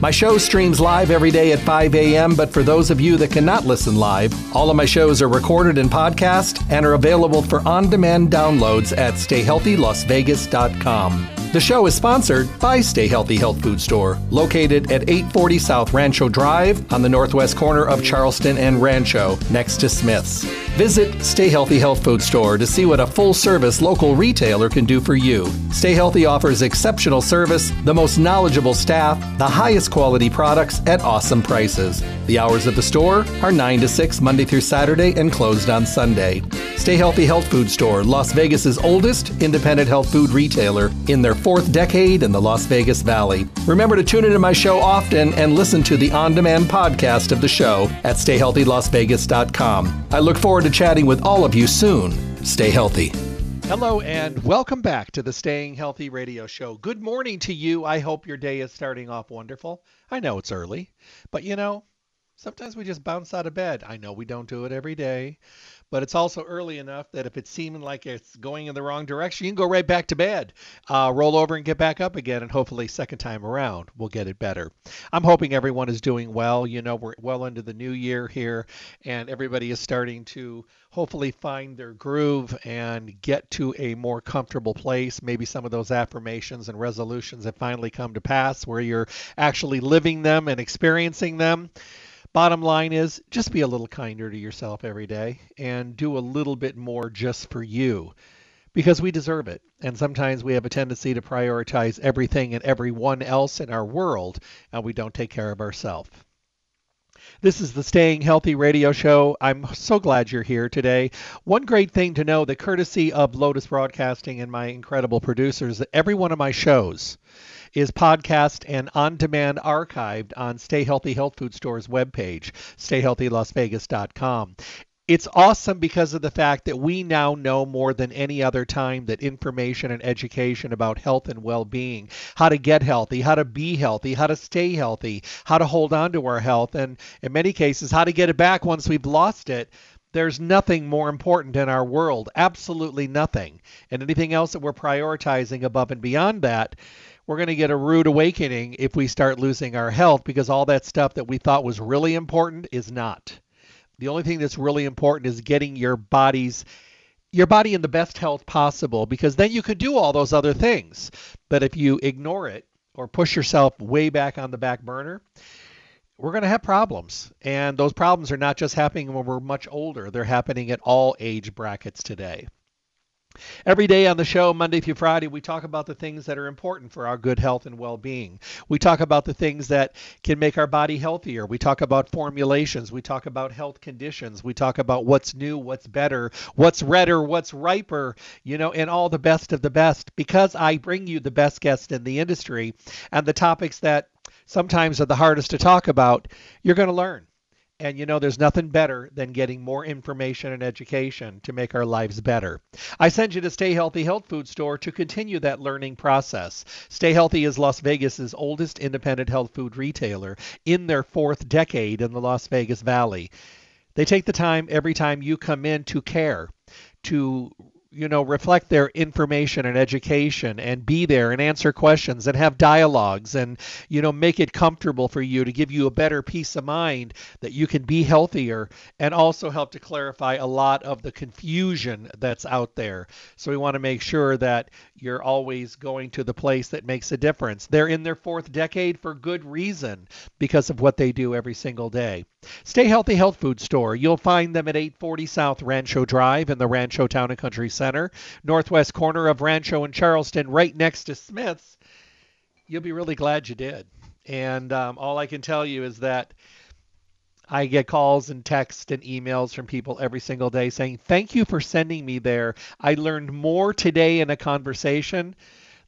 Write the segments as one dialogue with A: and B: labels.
A: My show streams live every day at 5 a.m., but for those of you that cannot listen live, all of my shows are recorded in podcast and are available for on demand downloads at stayhealthylasvegas.com. The show is sponsored by Stay Healthy Health Food Store, located at 840 South Rancho Drive on the northwest corner of Charleston and Rancho, next to Smith's. Visit Stay Healthy Health Food Store to see what a full service local retailer can do for you. Stay Healthy offers exceptional service, the most knowledgeable staff, the highest quality products at awesome prices. The hours of the store are 9 to 6 Monday through Saturday and closed on Sunday. Stay Healthy Health Food Store, Las Vegas's oldest independent health food retailer in their fourth decade in the Las Vegas Valley. Remember to tune into my show often and listen to the on demand podcast of the show at stayhealthylasvegas.com. I look forward to chatting with all of you soon. Stay healthy. Hello and welcome back to the Staying Healthy Radio Show. Good morning to you. I hope your day is starting off wonderful. I know it's early, but you know, sometimes we just bounce out of bed. I know we don't do it every day, but it's also early enough that if it's seeming like it's going in the wrong direction, you can go right back to bed, uh, roll over and get back up again, and hopefully, second time around, we'll get it better. I'm hoping everyone is doing well. You know, we're well into the new year here, and everybody is starting to hopefully find their groove and get to a more comfortable place. Maybe some of those affirmations and resolutions have finally come to pass where you're actually living them and experiencing them. Bottom line is just be a little kinder to yourself every day and do a little bit more just for you because we deserve it. And sometimes we have a tendency to prioritize everything and everyone else in our world and we don't take care of ourselves. This is the Staying Healthy radio show. I'm so glad you're here today. One great thing to know the courtesy of Lotus Broadcasting and my incredible producers that every one of my shows is podcast and on demand archived on Stay Healthy Health Food Store's webpage, stayhealthylasvegas.com. It's awesome because of the fact that we now know more than any other time that information and education about health and well being, how to get healthy, how to be healthy, how to stay healthy, how to hold on to our health, and in many cases, how to get it back once we've lost it there's nothing more important in our world, absolutely nothing. And anything else that we're prioritizing above and beyond that we're going to get a rude awakening if we start losing our health because all that stuff that we thought was really important is not. The only thing that's really important is getting your body's your body in the best health possible because then you could do all those other things. But if you ignore it or push yourself way back on the back burner, we're going to have problems. And those problems are not just happening when we're much older, they're happening at all age brackets today. Every day on the show, Monday through Friday, we talk about the things that are important for our good health and well being. We talk about the things that can make our body healthier. We talk about formulations. We talk about health conditions. We talk about what's new, what's better, what's redder, what's riper, you know, and all the best of the best because I bring you the best guests in the industry and the topics that sometimes are the hardest to talk about, you're going to learn. And you know, there's nothing better than getting more information and education to make our lives better. I send you to Stay Healthy Health Food Store to continue that learning process. Stay Healthy is Las Vegas's oldest independent health food retailer in their fourth decade in the Las Vegas Valley. They take the time every time you come in to care, to you know, reflect their information and education and be there and answer questions and have dialogues and, you know, make it comfortable for you to give you a better peace of mind that you can be healthier and also help to clarify a lot of the confusion that's out there. So we want to make sure that you're always going to the place that makes a difference. They're in their fourth decade for good reason because of what they do every single day. Stay Healthy Health Food Store. You'll find them at 840 South Rancho Drive in the Rancho Town and Country Center, northwest corner of Rancho and Charleston, right next to Smith's. You'll be really glad you did. And um, all I can tell you is that I get calls and texts and emails from people every single day saying, Thank you for sending me there. I learned more today in a conversation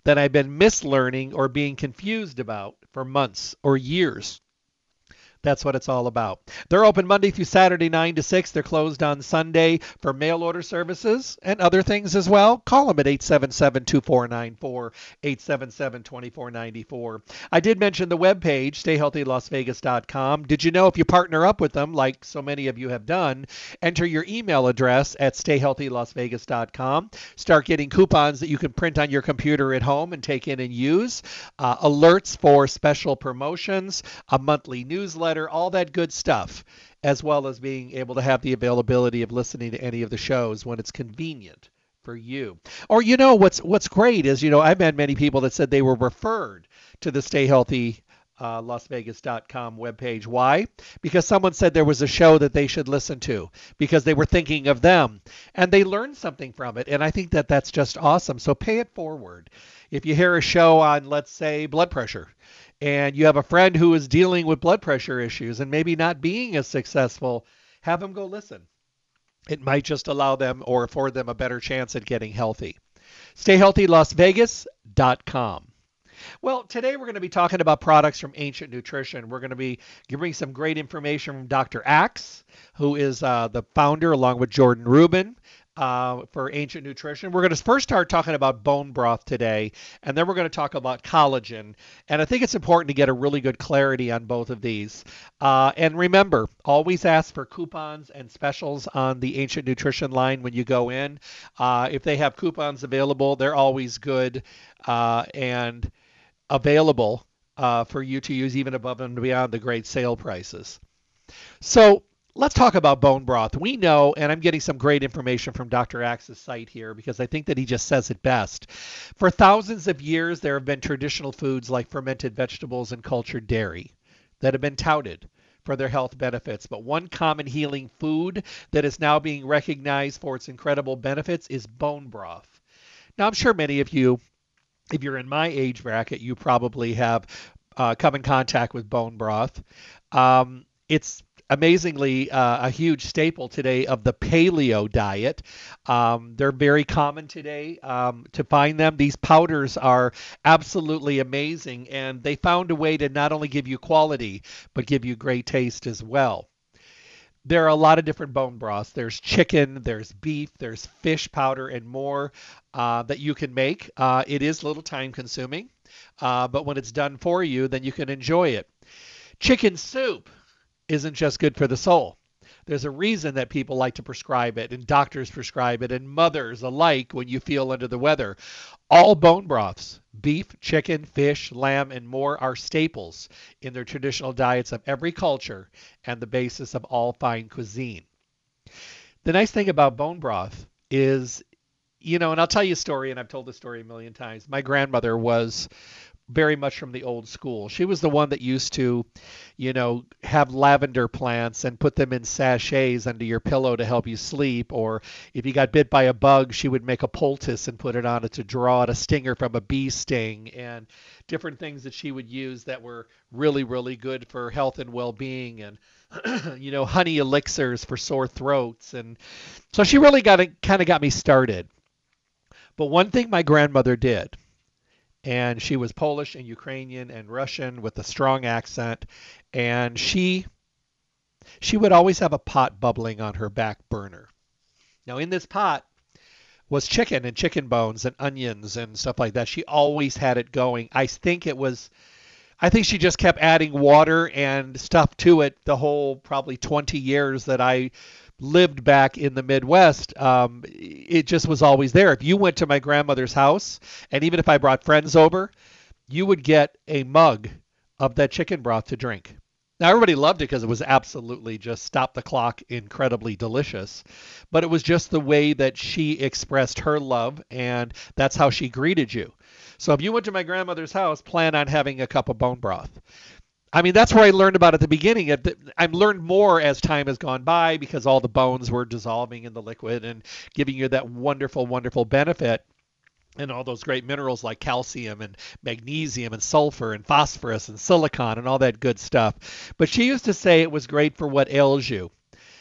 A: than I've been mislearning or being confused about for months or years. That's what it's all about. They're open Monday through Saturday, 9 to 6. They're closed on Sunday for mail order services and other things as well. Call them at 877 2494, 877 2494. I did mention the webpage, stayhealthylasvegas.com. Did you know if you partner up with them, like so many of you have done, enter your email address at stayhealthylasvegas.com. Start getting coupons that you can print on your computer at home and take in and use, uh, alerts for special promotions, a monthly newsletter newsletter, all that good stuff, as well as being able to have the availability of listening to any of the shows when it's convenient for you. Or you know what's what's great is you know I've had many people that said they were referred to the Stay Healthy uh, LasVegas.com webpage. Why? Because someone said there was a show that they should listen to because they were thinking of them and they learned something from it. And I think that that's just awesome. So pay it forward. If you hear a show on, let's say, blood pressure, and you have a friend who is dealing with blood pressure issues and maybe not being as successful, have them go listen. It might just allow them or afford them a better chance at getting healthy. StayHealthyLasVegas.com. Well, today we're going to be talking about products from Ancient Nutrition. We're going to be giving some great information from Dr. Axe, who is uh, the founder, along with Jordan Rubin uh, for ancient nutrition. We're going to first start talking about bone broth today, and then we're going to talk about collagen. And I think it's important to get a really good clarity on both of these. Uh, and remember, always ask for coupons and specials on the ancient nutrition line when you go in. Uh, if they have coupons available, they're always good uh, and available uh, for you to use even above and beyond the great sale prices. So let's talk about bone broth. We know, and I'm getting some great information from Dr. Axe's site here because I think that he just says it best. For thousands of years, there have been traditional foods like fermented vegetables and cultured dairy that have been touted for their health benefits. But one common healing food that is now being recognized for its incredible benefits is bone broth. Now, I'm sure many of you, if you're in my age bracket, you probably have uh, come in contact with bone broth. Um, it's amazingly uh, a huge staple today of the paleo diet. Um, they're very common today um, to find them. These powders are absolutely amazing, and they found a way to not only give you quality, but give you great taste as well. There are a lot of different bone broths. There's chicken, there's beef, there's fish powder, and more uh, that you can make. Uh, it is a little time consuming, uh, but when it's done for you, then you can enjoy it. Chicken soup isn't just good for the soul. There's a reason that people like to prescribe it, and doctors prescribe it, and mothers alike when you feel under the weather. All bone broths, beef, chicken, fish, lamb, and more, are staples in their traditional diets of every culture and the basis of all fine cuisine. The nice thing about bone broth is, you know, and I'll tell you a story, and I've told this story a million times. My grandmother was very much from the old school. She was the one that used to, you know, have lavender plants and put them in sachets under your pillow to help you sleep. Or if you got bit by a bug, she would make a poultice and put it on it to draw out a stinger from a bee sting and different things that she would use that were really, really good for health and well being. And you know, honey elixirs for sore throats. And so she really got it, kind of got me started. But one thing my grandmother did, and she was Polish and Ukrainian and Russian with a strong accent and she she would always have a pot bubbling on her back burner. Now in this pot was chicken and chicken bones and onions and stuff like that. She always had it going. I think it was I think she just kept adding water and stuff to it the whole probably 20 years that I lived back in the Midwest, um, it just was always there. If you went to my grandmother's house, and even if I brought friends over, you would get a mug of that chicken broth to drink. Now, everybody loved it because it was absolutely just stop the clock, incredibly delicious. But it was just the way that she expressed her love, and that's how she greeted you. So if you went to my grandmother's house, plan on having a cup of bone broth. I mean, that's where I learned about at the beginning. I've learned more as time has gone by because all the bones were dissolving in the liquid and giving you that wonderful, wonderful benefit and all those great minerals like calcium and magnesium and sulfur and phosphorus and silicon and all that good stuff. But she used to say it was great for what ails you.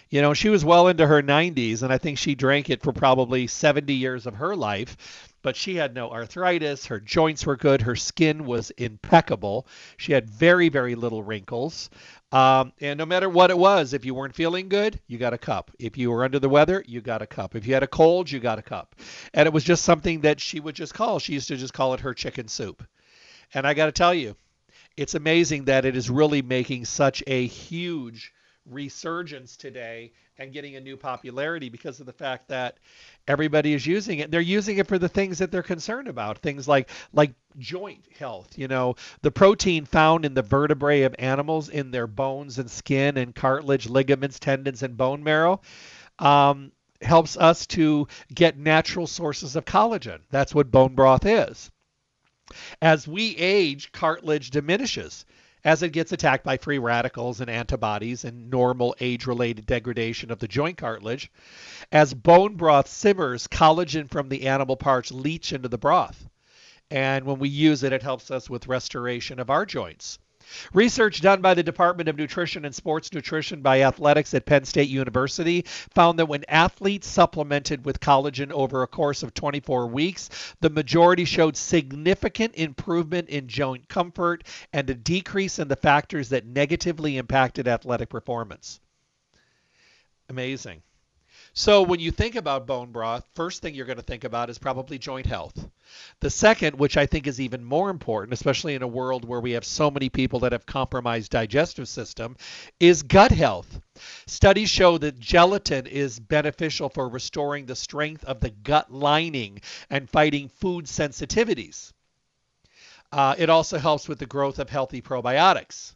A: You know, she was well into her 90s, and I think she drank it for probably 70 years of her life. But she had no arthritis. Her joints were good. Her skin was impeccable. She had very, very little wrinkles. Um, and no matter what it was, if you weren't feeling good, you got a cup. If you were under the weather, you got a cup. If you had a cold, you got a cup. And it was just something that she would just call. She used to just call it her chicken soup. And I got to tell you, it's amazing that it is really making such a huge resurgence today and getting a new popularity because of the fact that everybody is using it. They're using it for the things that they're concerned about, things like like joint health. You know, the protein found in the vertebrae of animals in their bones and skin and cartilage, ligaments, tendons, and bone marrow. Um, helps us to get natural sources of collagen. That's what bone broth is. As we age, cartilage diminishes as it gets attacked by free radicals and antibodies and normal age related degradation of the joint cartilage. As bone broth simmers, collagen from the animal parts leach into the broth. And when we use it, it helps us with restoration of our joints. Research done by the Department of Nutrition and Sports Nutrition by Athletics at Penn State University found that when athletes supplemented with collagen over a course of 24 weeks, the majority showed significant improvement in joint comfort and a decrease in the factors that negatively impacted athletic performance. Amazing. So when you think about bone broth, first thing you're going to think about is probably joint health. The second, which I think is even more important, especially in a world where we have so many people that have compromised digestive system, is gut health. Studies show that gelatin is beneficial for restoring the strength of the gut lining and fighting food sensitivities. Uh, it also helps with the growth of healthy probiotics.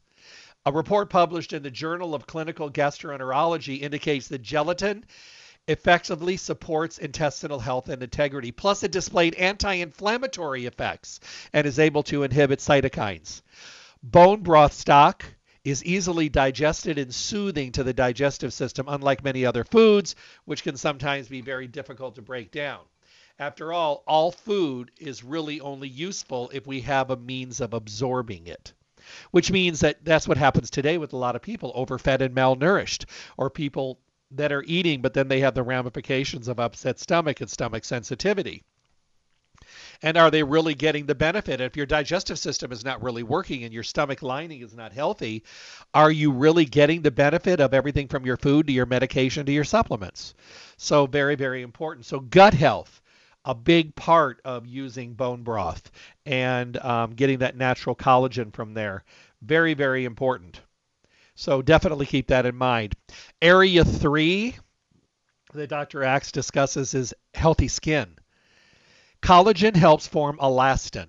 A: A report published in the Journal of Clinical Gastroenterology indicates that gelatin effectively supports intestinal health and integrity. Plus, it displayed anti inflammatory effects and is able to inhibit cytokines. Bone broth stock is easily digested and soothing to the digestive system, unlike many other foods, which can sometimes be very difficult to break down. After all, all food is really only useful if we have a means of absorbing it which means that that's what happens today with a lot of people overfed and malnourished or people that are eating, but then they have the ramifications of upset stomach and stomach sensitivity. And are they really getting the benefit? If your digestive system is not really working and your stomach lining is not healthy, are you really getting the benefit of everything from your food to your medication to your supplements? So, very, very important. So, gut health, a big part of using bone broth and um, getting that natural collagen from there. Very, very important. So definitely keep that in mind. Area three that Dr. Axe discusses is healthy skin. Collagen helps form elastin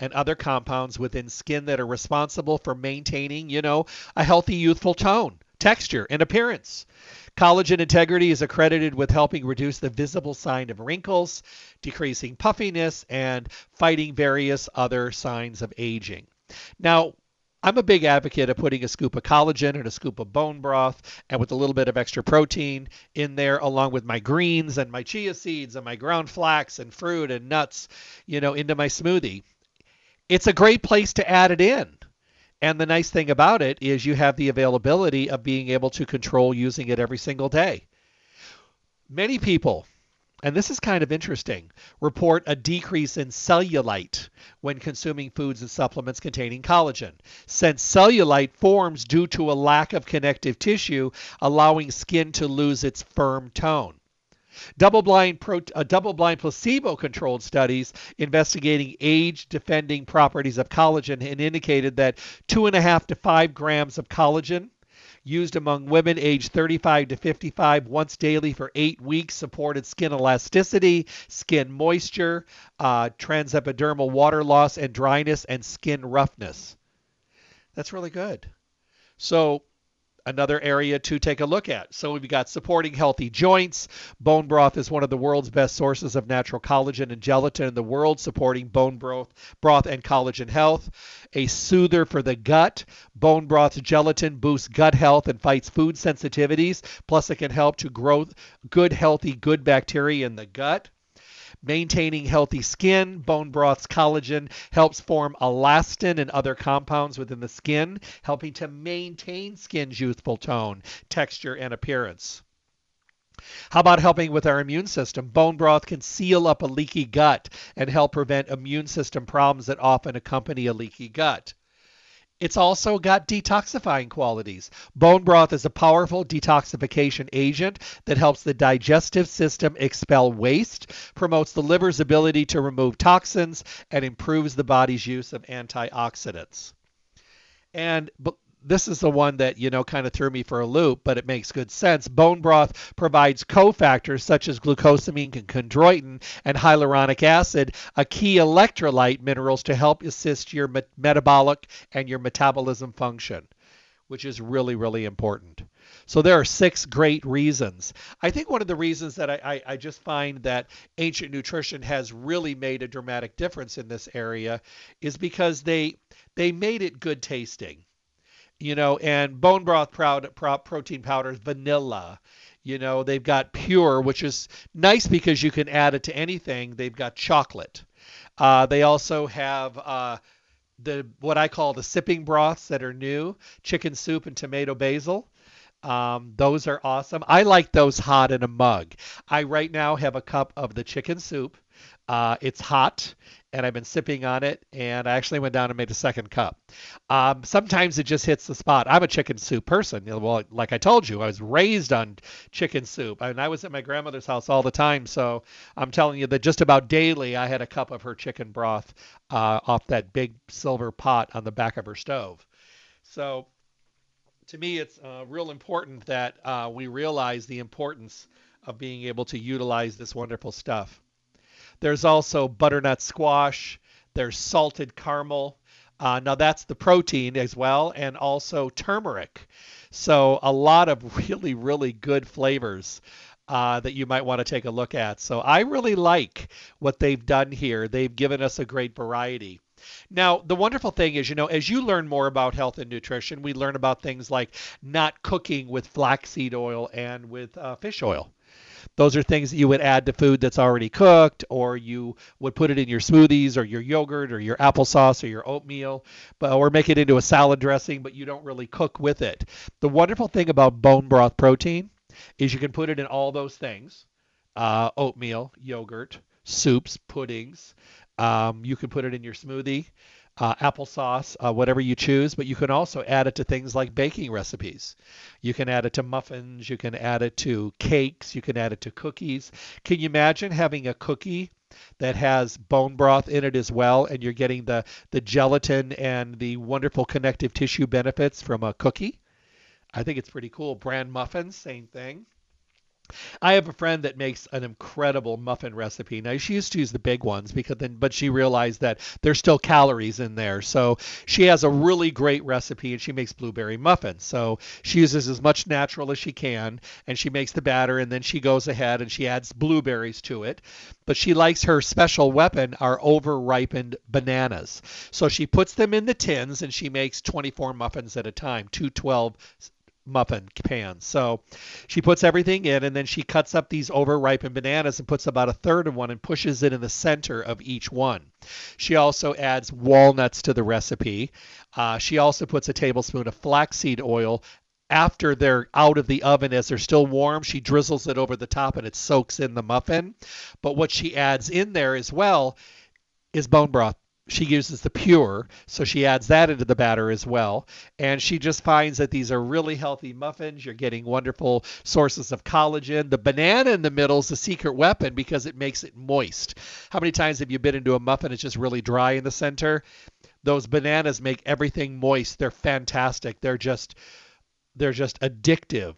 A: and other compounds within skin that are responsible for maintaining, you know, a healthy youthful tone, texture, and appearance. Collagen integrity is accredited with helping reduce the visible sign of wrinkles, decreasing puffiness, and fighting various other signs of aging. Now, I'm a big advocate of putting a scoop of collagen and a scoop of bone broth and with a little bit of extra protein in there, along with my greens and my chia seeds and my ground flax and fruit and nuts, you know, into my smoothie. It's a great place to add it in. And the nice thing about it is you have the availability of being able to control using it every single day. Many people and this is kind of interesting, report a decrease in cellulite when consuming foods and supplements containing collagen, since cellulite forms due to a lack of connective tissue, allowing skin to lose its firm tone. Double-blind, pro- uh, double-blind placebo-controlled studies investigating age-defending properties of collagen indicated that two and a half to five grams of collagen used among women aged 35 to 55 once daily for eight weeks, supported skin elasticity, skin moisture, uh, transepidermal water loss and dryness, and skin roughness. That's really good. So another area to take a look at. So we've got supporting healthy joints. Bone broth is one of the world's best sources of natural collagen and gelatin in the world, supporting bone broth, broth and collagen health. A soother for the gut. Bone broth gelatin boosts gut health and fights food sensitivities. Plus, it can help to grow good, healthy, good bacteria in the gut maintaining healthy skin. Bone broth's collagen helps form elastin and other compounds within the skin, helping to maintain skin's youthful tone, texture, and appearance. How about helping with our immune system? Bone broth can seal up a leaky gut and help prevent immune system problems that often accompany a leaky gut. It's also got detoxifying qualities. Bone broth is a powerful detoxification agent that helps the digestive system expel waste, promotes the liver's ability to remove toxins, and improves the body's use of antioxidants. And this is the one that you know kind of threw me for a loop, but it makes good sense. Bone broth provides cofactors such as glucosamine and chondroitin and hyaluronic acid, a key electrolyte minerals to help assist your me- metabolic and your metabolism function, which is really really important. So there are six great reasons. I think one of the reasons that I, I, I, just find that ancient nutrition has really made a dramatic difference in this area is because they they made it good tasting you know, and bone broth protein powders, vanilla. You know, they've got pure, which is nice because you can add it to anything. They've got chocolate. Uh, they also have uh, the what I call the sipping broths that are new, chicken soup and tomato basil. Um, those are awesome. I like those hot in a mug. I right now have a cup of the chicken soup. Uh, it's hot and I've been sipping on it. And I actually went down and made a second cup. Um, sometimes it just hits the spot. I'm a chicken soup person. Well, like I told you, I was raised on chicken soup, and I was at my grandmother's house all the time. So I'm telling you that just about daily, I had a cup of her chicken broth uh, off that big silver pot on the back of her stove. So to me, it's uh, real important that uh, we realize the importance of being able to utilize this wonderful stuff. There's also butternut squash. There's salted caramel. Uh, now that's the protein as well, and also turmeric. So a lot of really, really good flavors uh, that you might want to take a look at. So I really like what they've done here. They've given us a great variety. Now, the wonderful thing is, you know, as you learn more about health and nutrition, we learn about things like not cooking with flaxseed oil and with uh, fish oil. Those are things that you would add to food that's already cooked, or you would put it in your smoothies, or your yogurt, or your applesauce, or your oatmeal, but, or make it into a salad dressing, but you don't really cook with it. The wonderful thing about bone broth protein is you can put it in all those things uh, oatmeal, yogurt, soups, puddings. Um, you can put it in your smoothie uh, applesauce, uh, whatever you choose, but you can also add it to things like baking recipes. You can add it to muffins, you can add it to cakes, you can add it to cookies. Can you imagine having a cookie that has bone broth in it as well, and you're getting the, the gelatin and the wonderful connective tissue benefits from a cookie? I think it's pretty cool. Bran muffins, same thing. I have a friend that makes an incredible muffin recipe. Now she used to use the big ones because then, but she realized that there's still calories in there. So she has a really great recipe, and she makes blueberry muffins. So she uses as much natural as she can, and she makes the batter, and then she goes ahead and she adds blueberries to it. But she likes her special weapon are over ripened bananas. So she puts them in the tins, and she makes 24 muffins at a time, two 12 muffin pan. So she puts everything in and then she cuts up these over ripened bananas and puts about a third of one and pushes it in the center of each one. She also adds walnuts to the recipe. Uh, she also puts a tablespoon of flaxseed oil after they're out of the oven as they're still warm she drizzles it over the top and it soaks in the muffin but what she adds in there as well is bone broth she uses the pure, so she adds that into the batter as well. And she just finds that these are really healthy muffins. You're getting wonderful sources of collagen. The banana in the middle is the secret weapon because it makes it moist. How many times have you been into a muffin? It's just really dry in the center. Those bananas make everything moist. They're fantastic. They're just they're just addictive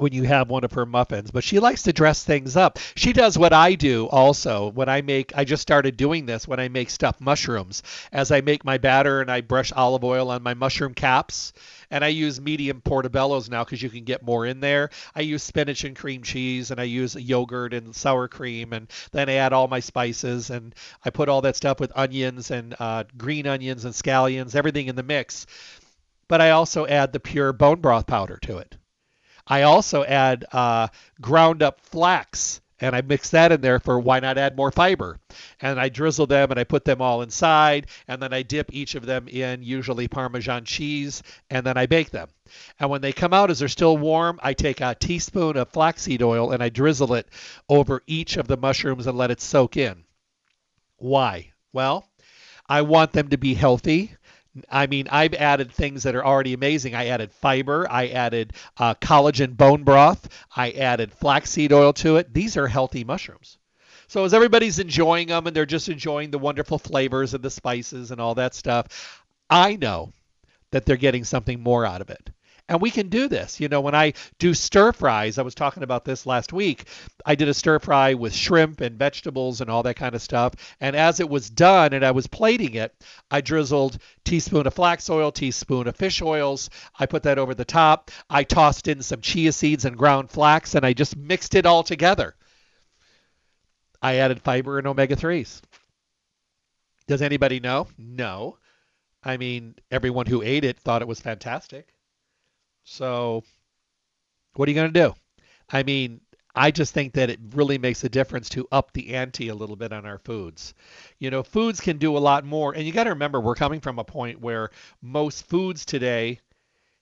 A: when you have one of her muffins, but she likes to dress things up. She does what I do also when I make, I just started doing this when I make stuffed mushrooms. As I make my batter and I brush olive oil on my mushroom caps, and I use medium portobellos now because you can get more in there. I use spinach and cream cheese, and I use yogurt and sour cream, and then I add all my spices, and I put all that stuff with onions and uh, green onions and scallions, everything in the mix. But I also add the pure bone broth powder to it. I also add uh, ground up flax
B: and I mix that in there for why not add more fiber? And I drizzle them and I put them all inside, and then I dip each of them in usually Parmesan cheese, and then I bake them. And when they come out as they're still warm, I take a teaspoon of flaxseed oil and I drizzle it over each of the mushrooms and let it soak in. Why? Well, I want them to be healthy. I mean, I've added things that are already amazing. I added fiber, I added uh, collagen bone broth, I added flaxseed oil to it. These are healthy mushrooms. So as everybody's enjoying them and they're just enjoying the wonderful flavors and the spices and all that stuff, I know that they're getting something more out of it. And we can do this. You know, when I do stir fries, I was talking about this last week. I did a stir fry with shrimp and vegetables and all that kind of stuff. And as it was done and I was plating it, I drizzled teaspoon of flax oil, teaspoon of fish oils. I put that over the top. I tossed in some chia seeds and ground flax and I just mixed it all together. I added fiber and omega 3s. Does anybody know? No. I mean, everyone who ate it thought it was fantastic. So, what are you going to do? I mean, I just think that it really makes a difference to up the ante a little bit on our foods. You know, foods can do a lot more. And you got to remember, we're coming from a point where most foods today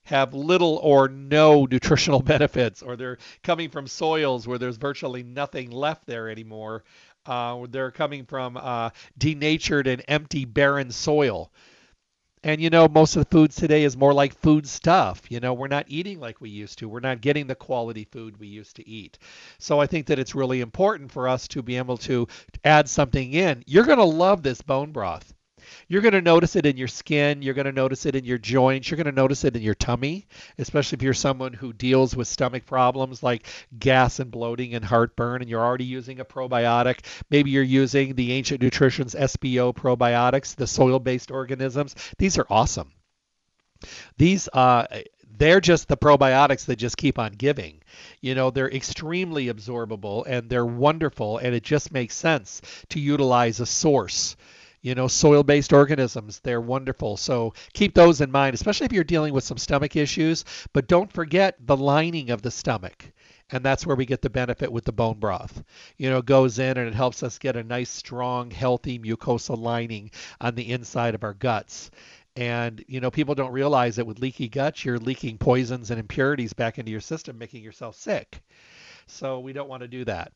B: have little or no nutritional benefits, or they're coming from soils where there's virtually nothing left there anymore. Uh, they're coming from uh, denatured and empty, barren soil. And you know, most of the foods today is more like food stuff. You know, we're not eating like we used to. We're not getting the quality food we used to eat. So I think that it's really important for us to be able to add something in. You're going to love this bone broth. You're going to notice it in your skin. You're going to notice it in your joints. You're going to notice it in your tummy, especially if you're someone who deals with stomach problems like gas and bloating and heartburn, and you're already using a probiotic. Maybe you're using the Ancient Nutrition's SBO probiotics, the soil based organisms. These are awesome. These, uh, they're just the probiotics that just keep on giving. You know, they're extremely absorbable and they're wonderful, and it just makes sense to utilize a source you know, soil based organisms. They're wonderful. So keep those in mind, especially if you're dealing with some stomach issues. But don't forget the lining of the stomach. And that's where we get the benefit with the bone broth. You know, it goes in and it helps us get a nice, strong, healthy mucosa lining on the inside of our guts. And, you know, people don't realize that with leaky guts, you're leaking poisons and impurities back into your system, making yourself sick. So we don't want to do that.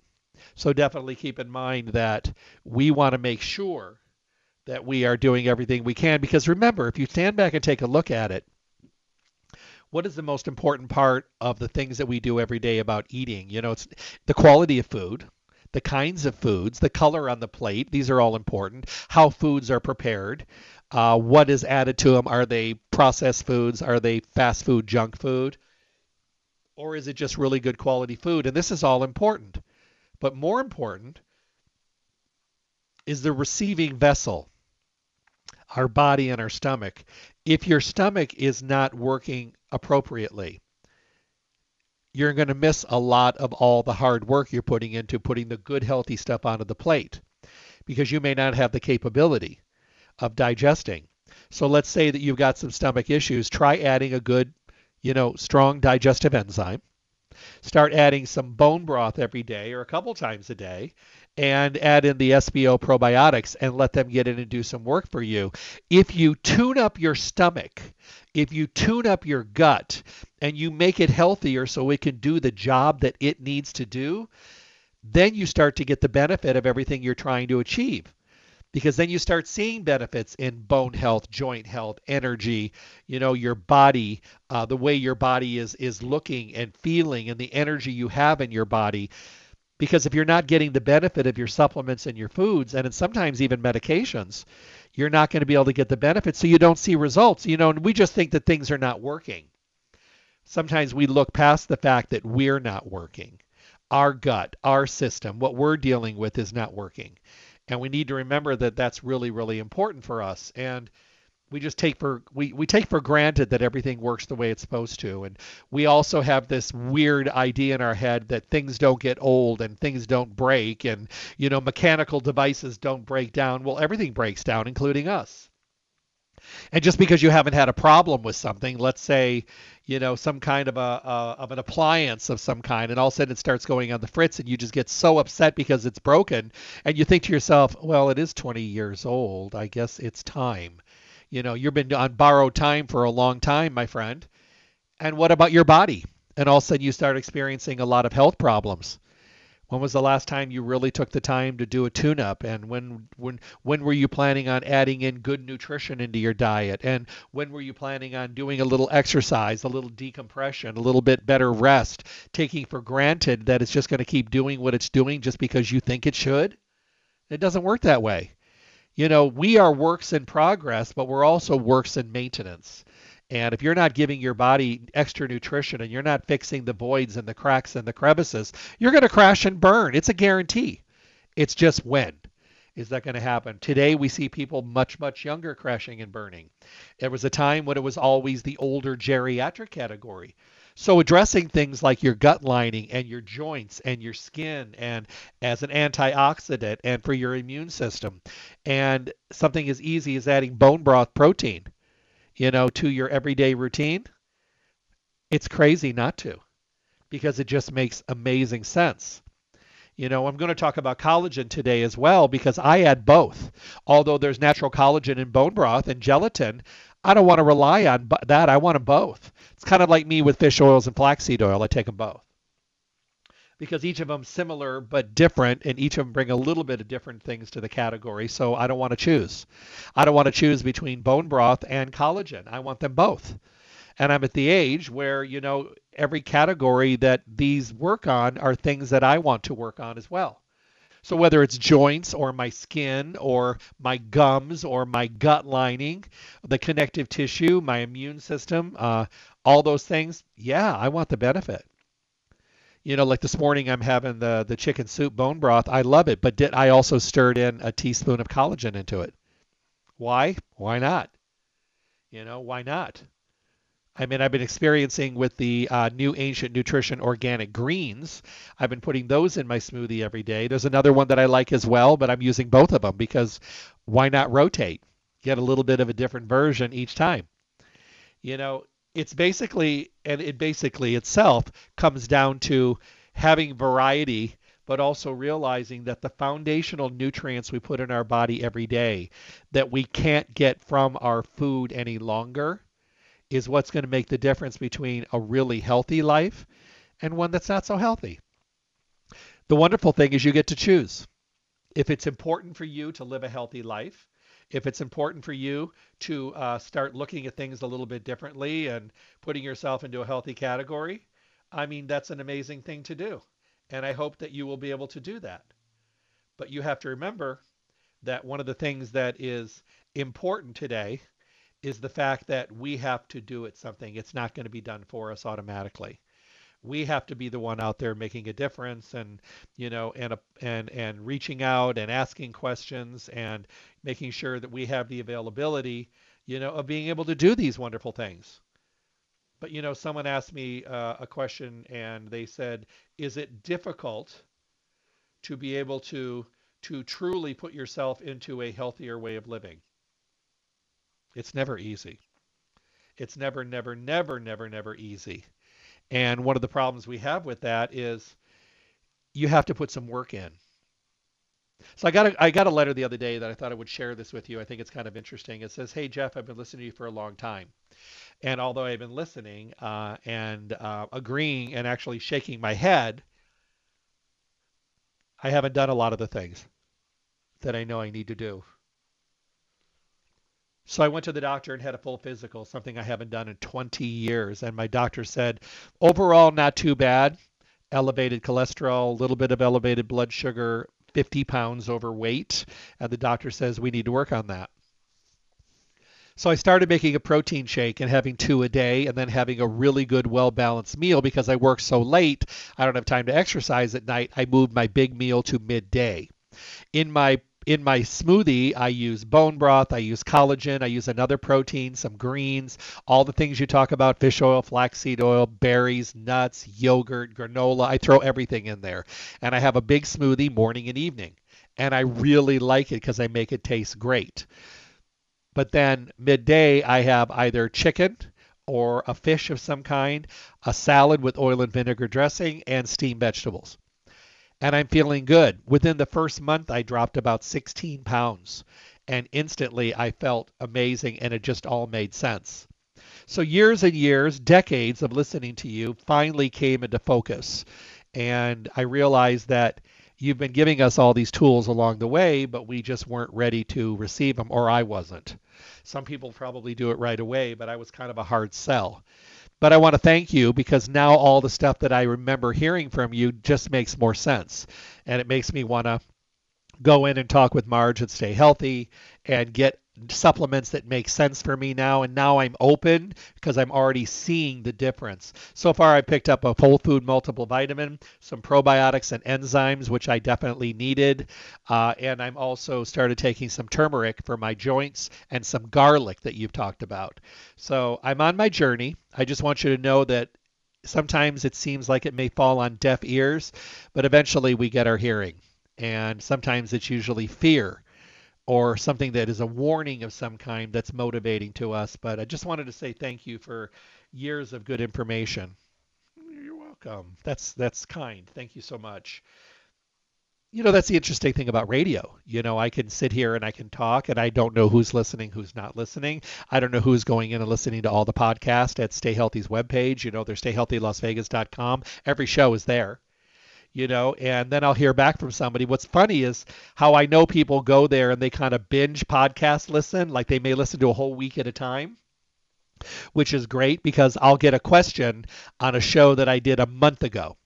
B: So definitely keep in mind that we want to make sure that we are doing everything we can. Because remember, if you stand back and take a look at it, what is the most important part of the things that we do every day about eating? You know, it's the quality of food, the kinds of foods, the color on the plate. These are all important. How foods are prepared, uh, what is added to them. Are they processed foods? Are they fast food, junk food? Or is it just really good quality food? And this is all important. But more important is the receiving vessel our body and our stomach. If your stomach is not working appropriately, you're going to miss a lot of all the hard work you're putting into putting the good, healthy stuff onto the plate because you may not have the capability of digesting. So let's say that you've got some stomach issues. Try adding a good, you know, strong digestive enzyme. Start adding some bone broth every day or a couple times a day and add in the SBO probiotics and let them get in and do some work for you. If you tune up your stomach, if you tune up your gut and you make it healthier so it can do the job that it needs to do, then you start to get the benefit of everything you're trying to achieve. Because then you start seeing benefits in bone health, joint health, energy, you know, your body, uh, the way your body is is looking and feeling, and the energy you have in your body. Because if you're not getting the benefit of your supplements and your foods and sometimes even medications you're not going to be able to get the benefit so you don't see results. You know and we just think that things are not working. Sometimes we look past the fact that we're not working. Our gut our system what we're dealing with is not working and we need to remember that that's really really important for us. And we just take for we, we take for granted that everything works the way it's supposed to. And we also have this weird idea in our head that things don't get old and things don't break. And you know mechanical devices don't break down. Well everything breaks down including us And just because you haven't had a problem with something, let's say, you know, some kind of a, a of an appliance of some kind, and all of a sudden it starts going on the fritz, and you just get so upset because it's broken, and you think to yourself, well, it is 20 years old. I guess it's time. You know, you've been on borrowed time for a long time, my friend. And what about your body? And all of a sudden you start experiencing a lot of health problems when was the last time you really took the time to do a tune-up? And when when when were you planning on adding in good nutrition into your diet? And when were you planning on doing a little exercise, a little decompression, a little bit better rest, taking for granted that it's just going to keep doing what it's doing just because you think it should? It doesn't work that way. You know, we are works in progress, but we're also works in maintenance. And if you're not giving your body extra nutrition and you're not fixing the voids and the cracks and the crevices, you're going to crash and burn. It's a guarantee. It's just when is that going to happen? Today we see people much, much younger crashing and burning. There was a time when it was always the older geriatric category. So addressing things like your gut lining and your joints and your skin and as an antioxidant and for your immune system and something as easy as adding bone broth protein you know, to your everyday routine, it's crazy not to because it just makes amazing sense. You know, I'm going to talk about collagen today as well because I add both. Although there's natural collagen in bone broth and gelatin, I don't want to rely on that. I want them both. It's kind of like me with fish oils and flaxseed oil. I take them both because each of them similar but different, and each of them bring a little bit of different things to the category. So I don't want to choose. I don't want to choose between bone broth and collagen. I want them both. And I'm at the age where, you know, every category that these work on are things that I want to work on as well. So whether it's joints or my skin or my gums or my gut lining, the connective tissue, my immune system, uh, all those things, yeah, I want the benefit you know, like this morning I'm having the the chicken soup bone broth. I love it, but did I also stirred in a teaspoon of collagen into it? Why? Why not? You know, why not? I mean, I've been experiencing with the uh, new Ancient Nutrition organic greens. I've been putting those in my smoothie every day. There's another one that I like as well, but I'm using both of them because why not rotate? Get a little bit of a different version each time. You know, it's basically and it basically itself comes down to having variety but also realizing that the foundational nutrients we put in our body every day that we can't get from our food any longer is what's going to make the difference between a really healthy life and one that's not so healthy. The wonderful thing is you get to choose. If it's important for you to live a healthy life, if it's important for you to uh, start looking at things a little bit differently and putting yourself into a healthy category, I mean, that's an amazing thing to do. And I hope that you will be able to do that. But you have to remember that one of the things that is important today is the fact that we have to do it something. It's not going to be done for us automatically we have to be the one out there making a difference and you know and and and reaching out and asking questions and making sure that we have the availability you know of being able to do these wonderful things. But you know someone asked me uh, a question and they said is it difficult to be able to to truly put yourself into a healthier way of living? It's never easy. It's never never never never never easy and one of the problems we have with that is you have to put some work in. So I got a, I got a letter the other day that I thought I would share this with you. I think it's kind of interesting. It says, "Hey Jeff, I've been listening to you for a long time, and although I've been listening uh, and uh, agreeing and actually shaking my head, I haven't done a lot of the things that I know I need to do. So I went to the doctor and had a full physical, something I haven't done in 20 years. And my doctor said, overall, not too bad. Elevated cholesterol, a little bit of elevated blood sugar, 50 pounds overweight. And the doctor says we need to work on that. So I started making a protein shake and having two a day and then having a really good, well balanced meal because I work so late. I don't have time to exercise at night. I moved my big meal to midday. In my in my smoothie, I use bone broth, I use collagen, I use another protein, some greens, all the things you talk about fish oil, flaxseed oil, berries, nuts, yogurt, granola. I throw everything in there. And I have a big smoothie morning and evening. And I really like it because I make it taste great. But then midday, I have either chicken or a fish of some kind, a salad with oil and vinegar dressing, and steamed vegetables. And I'm feeling good. Within the first month, I dropped about 16 pounds. And instantly, I felt amazing, and it just all made sense. So, years and years, decades of listening to you finally came into focus. And I realized that you've been giving us all these tools along the way, but we just weren't ready to receive them, or I wasn't. Some people probably do it right away, but I was kind of a hard sell. But I want to thank you because now all the stuff that I remember hearing from you just makes more sense. And it makes me want to go in and talk with Marge and stay healthy and get supplements that make sense for me now and now I'm open because I'm already seeing the difference. So far I picked up a whole food multiple vitamin, some probiotics and enzymes which I definitely needed, uh, and I'm also started taking some turmeric for my joints and some garlic that you've talked about. So I'm on my journey. I just want you to know that sometimes it seems like it may fall on deaf ears, but eventually we get our hearing. And sometimes it's usually fear or something that is a warning of some kind that's motivating to us. But I just wanted to say thank you for years of good information. You're welcome. That's that's kind. Thank you so much. You know, that's the interesting thing about radio. You know, I can sit here and I can talk and I don't know who's listening, who's not listening. I don't know who's going in and listening to all the podcasts at Stay Healthy's webpage. You know, there's stayhealthylasvegas.com. Every show is there you know, and then I'll hear back from somebody. What's funny is how I know people go there and they kind of binge podcast listen, like they may listen to a whole week at a time, which is great because I'll get a question on a show that I did a month ago.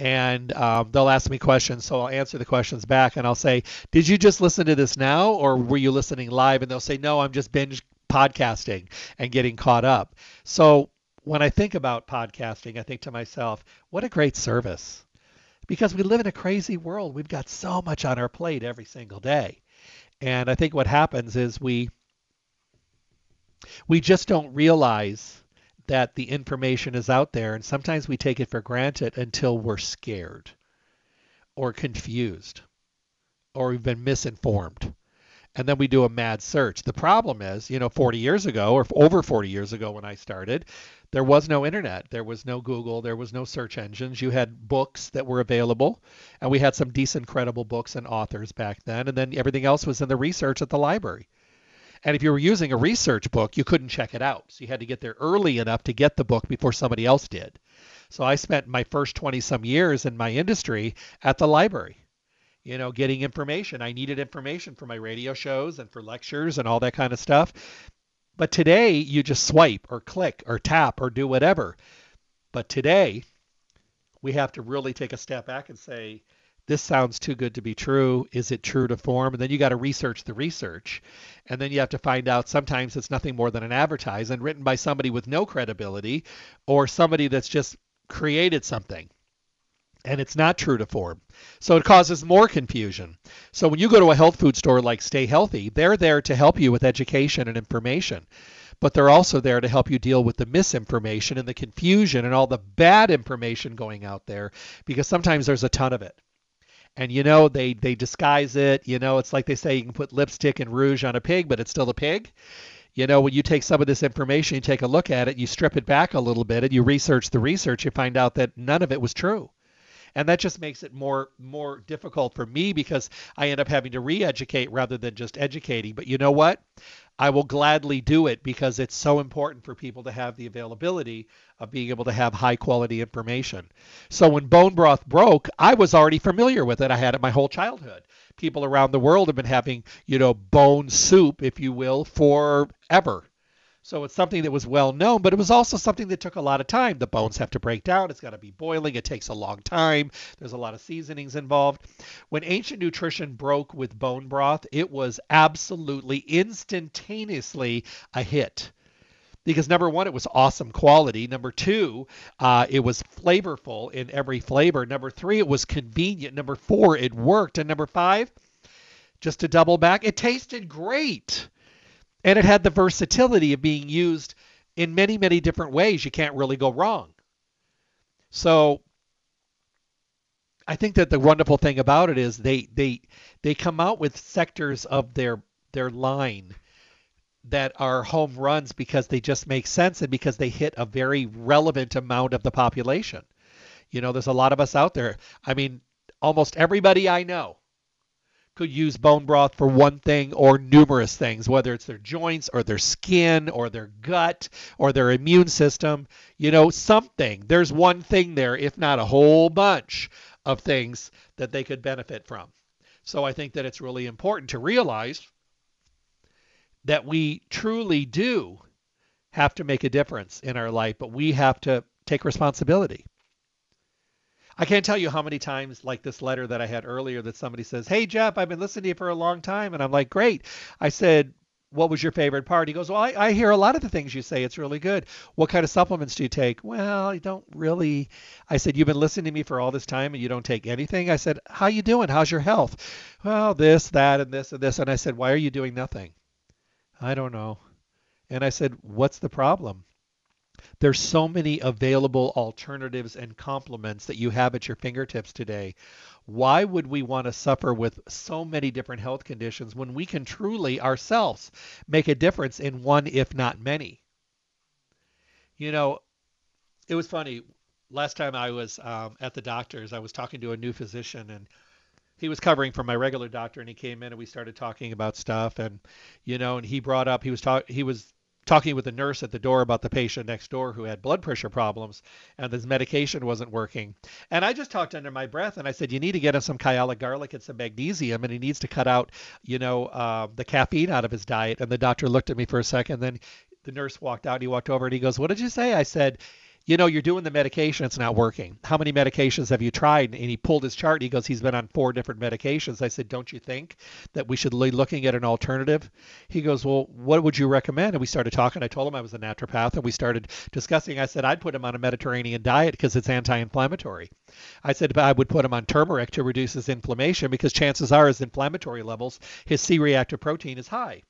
B: And um, they'll ask me questions, so I'll answer the questions back, and I'll say, "Did you just listen to this now, or were you listening live?" And they'll say, "No, I'm just binge podcasting and getting caught up." So when I think about podcasting, I think to myself, "What a great service!" Because we live in a crazy world. We've got so much on our plate every single day. And I think what happens is we we just don't realize that the information is out there and sometimes we take it for granted until we're scared or confused or we've been misinformed and then we do a mad search. The problem is, you know, 40 years ago or over 40 years ago when I started, there was no internet, there was no Google, there was no search engines. You had books that were available, and we had some decent, credible books and authors back then, and then everything else was in the research at the library. And if you were using a research book, you couldn't check it out. So you had to get there early enough to get the book before somebody else did. So I spent my first 20 some years in my industry at the library you know, getting information. I needed information for my radio shows and for lectures and all that kind of stuff. But today, you just swipe or click or tap or do whatever. But today, we have to really take a step back and say, this sounds too good to be true. Is it true to form? And then you got to research the research. And then you have to find out sometimes it's nothing more than an advertisement written by somebody with no credibility or somebody that's just created something and it's not true to form. So it causes more confusion. So when you go to a health food store like Stay Healthy, they're there to help you with education and information. But they're also there to help you deal with the misinformation and the confusion and all the bad information going out there because sometimes there's a ton of it. And you know, they they disguise it, you know, it's like they say you can put lipstick and rouge on a pig, but it's still a pig you know, when you take some of this information, you take a look at it, you strip it back a little bit, and you research the research, you find out that none of it was true and that just makes it more more difficult for me because I end up having to re-educate rather than just educating. But you know what? I will gladly do it because it's so important for people to have the availability of being able to have high quality information. So when bone broth broke, I was already familiar with it. I had it my whole childhood. People around the world have been having, you know, bone soup, if you will, forever. So it's something that was well known, but it was also something that took a lot of time. The bones have to break down, it's got to be boiling, it takes a long time. There's a lot of seasonings involved. When ancient nutrition broke with bone broth, it was absolutely instantaneously a hit because number one, it was awesome quality. Number two, uh, it was flavorful in every flavor. Number three, it was convenient. Number four, it worked. And number five, just to double back, it tasted great and it had the versatility of being used in many many different ways you can't really go wrong so i think that the wonderful thing about it is they they they come out with sectors of their their line that are home runs because they just make sense and because they hit a very relevant amount of the population. You know, there's a lot of us out there. I mean, almost everybody I know could use bone broth for one thing or numerous things, whether it's their joints or their skin or their gut or their immune system. You know, something. There's one thing there, if not a whole bunch of things that they could benefit from. So I think that it's really important to realize that we truly do have to make a difference in our life, but we have to take responsibility. I can't tell you how many times, like this letter that I had earlier, that somebody says, Hey, Jeff, I've been listening to you for a long time. And I'm like, Great. I said, What was your favorite part? He goes, Well, I, I hear a lot of the things you say. It's really good. What kind of supplements do you take? Well, I don't really. I said, You've been listening to me for all this time and you don't take anything? I said, How you doing? How's your health? Well, this, that, and this, and this. And I said, Why are you doing nothing? I don't know. And I said, What's the problem? There's so many available alternatives and complements that you have at your fingertips today. Why would we want to suffer with so many different health conditions when we can truly ourselves make a difference in one, if not many? You know, it was funny. Last time I was um, at the doctor's, I was talking to a new physician, and he was covering for my regular doctor, and he came in and we started talking about stuff, and you know, and he brought up he was talk he was talking with the nurse at the door about the patient next door who had blood pressure problems and his medication wasn't working. And I just talked under my breath and I said, you need to get him some Kyolic garlic and some magnesium, and he needs to cut out, you know, uh, the caffeine out of his diet. And the doctor looked at me for a second. Then the nurse walked out. and He walked over and he goes, what did you say? I said, you know, you're doing the medication, it's not working. How many medications have you tried? And he pulled his chart. And he goes, he's been on four different medications. I said, don't you think that we should be looking at an alternative? He goes, well, what would you recommend? And we started talking. I told him I was a naturopath, and we started discussing. I said, I'd put him on a Mediterranean diet because it's anti-inflammatory. I said, I would put him on turmeric to reduce his inflammation because chances are his inflammatory levels, his C-reactive protein is high.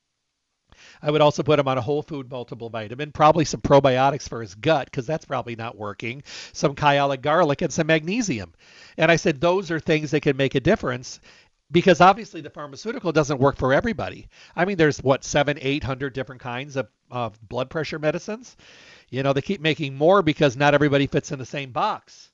B: I would also put him on a whole food multiple vitamin, probably some probiotics for his gut because that's probably not working, some Kyolic garlic, and some magnesium. And I said those are things that can make a difference because obviously the pharmaceutical doesn't work for everybody. I mean, there's what seven, eight hundred different kinds of, of blood pressure medicines. You know, they keep making more because not everybody fits in the same box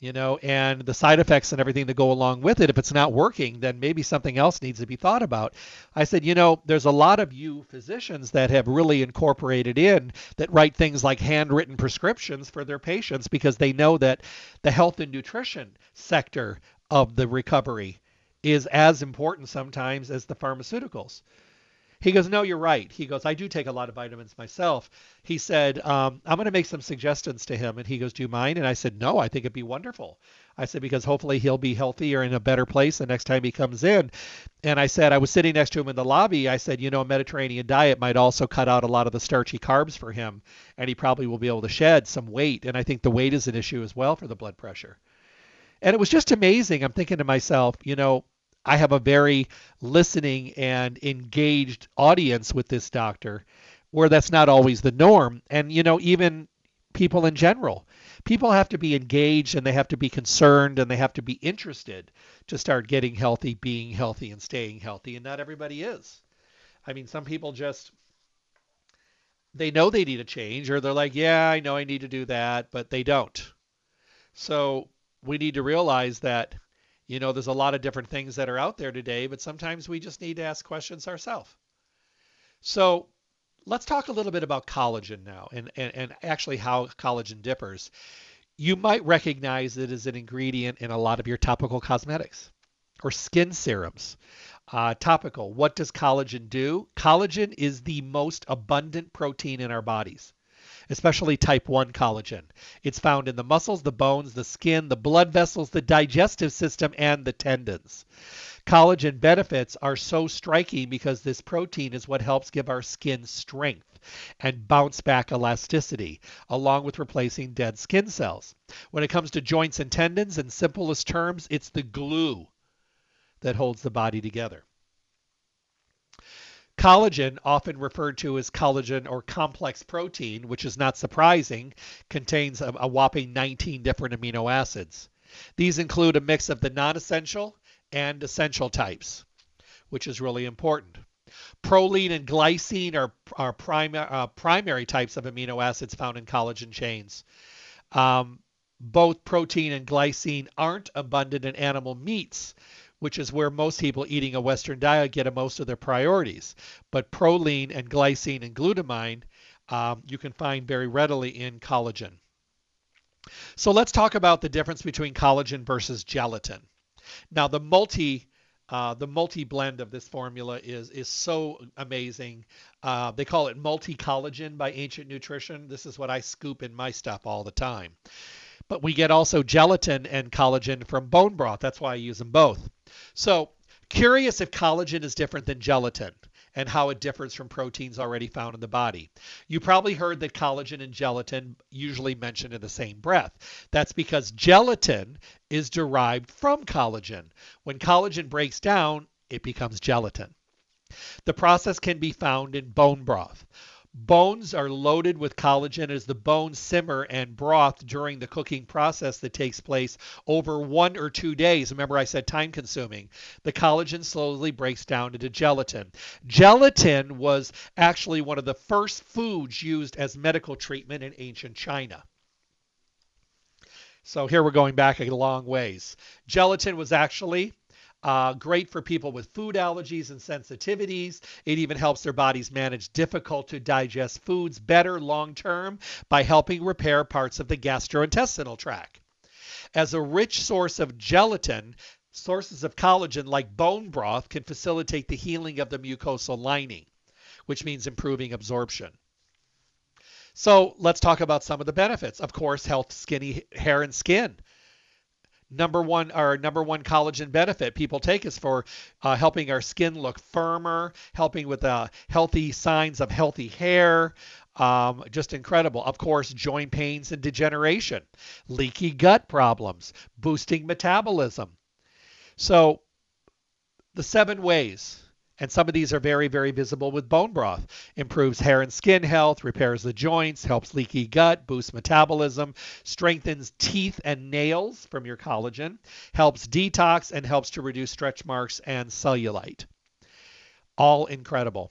B: you know, and the side effects and everything that go along with it. If it's not working, then maybe something else needs to be thought about. I said, you know, there's a lot of you physicians that have really incorporated in that write things like handwritten prescriptions for their patients because they know that the health and nutrition sector of the recovery is as important sometimes as the pharmaceuticals. He goes, No, you're right. He goes, I do take a lot of vitamins myself. He said, um, I'm going to make some suggestions to him. And he goes, Do you mind? And I said, No, I think it'd be wonderful. I said, Because hopefully he'll be healthier in a better place the next time he comes in. And I said, I was sitting next to him in the lobby. I said, You know, a Mediterranean diet might also cut out a lot of the starchy carbs for him. And he probably will be able to shed some weight. And I think the weight is an issue as well for the blood pressure. And it was just amazing. I'm thinking to myself, you know, I have a very listening and engaged audience with this doctor where that's not always the norm. And, you know, even people in general, people have to be engaged and they have to be concerned and they have to be interested to start getting healthy, being healthy, and staying healthy. And not everybody is. I mean, some people just they know they need a change or they're like, yeah, I know I need to do that, but they don't. So we need to realize that you know, there's a lot of different things that are out there today, but sometimes we just need to ask questions ourselves. So let's talk a little bit about collagen now and, and, and actually how collagen differs. You might recognize it as an ingredient in a lot of your topical cosmetics or skin serums. Uh, topical, what does collagen do? Collagen is the most abundant protein in our bodies especially type 1 collagen. It's found in the muscles, the bones, the skin, the blood vessels, the digestive system, and the tendons. Collagen benefits are so striking because this protein is what helps give our skin strength and bounce back elasticity, along with replacing dead skin cells. When it comes to joints and tendons, in simplest terms, it's the glue that holds the body together. Collagen, often referred to as collagen or complex proline, which is not surprising, contains a, whopping 19 different amino acids. These include a mix of the non essential and essential types, which is really important. Proline and glycine are, are prim- uh, primary types of amino acids found in collagen chains. Um, both protein and glycine aren't abundant in animal meats, which is where most people eating a Western diet get most of their priorities. But proline and glycine and glutamine um, you can find very readily in collagen. So let's talk about the difference between collagen versus gelatin. Now the multi uh, the multi blend of this formula is is so amazing. Uh, they call it multi collagen by Ancient Nutrition. This is what I scoop in my stuff all the time. But we get also gelatin and collagen from bone broth. That's why I use them both. So curious if collagen is different than gelatin and how it differs from proteins already found in the body. You probably heard that collagen and gelatin usually mentioned in the same breath. That's because gelatin is derived from collagen. When collagen breaks down, it becomes gelatin. The process can be found in bone broth. Bones are loaded with collagen as the bones simmer and broth during the cooking process that takes place over one or two days. Remember, I said time consuming. The collagen slowly breaks down into gelatin. Gelatin was actually one of the first foods used as medical treatment in ancient China. So here we're going back a long ways. Gelatin was actually uh, great for people with food allergies and sensitivities. It even helps their bodies manage difficult to digest foods better long term by helping repair parts of the gastrointestinal tract. As a rich source of gelatin, sources of collagen like bone broth can facilitate the healing of the mucosal lining, which means improving absorption. So let's talk about some of the benefits. Of course, health, skinny hair, and skin number one our number one collagen benefit people take is for uh, helping our skin look firmer helping with uh, healthy signs of healthy hair um, just incredible. Of course joint pains and degeneration leaky gut problems boosting metabolism. So the seven ways and some of these are very, very visible with bone broth. Improves hair and skin health, repairs the joints, helps leaky gut, boosts metabolism, strengthens teeth and nails from your collagen, helps detox, and helps to reduce stretch marks and cellulite. All incredible.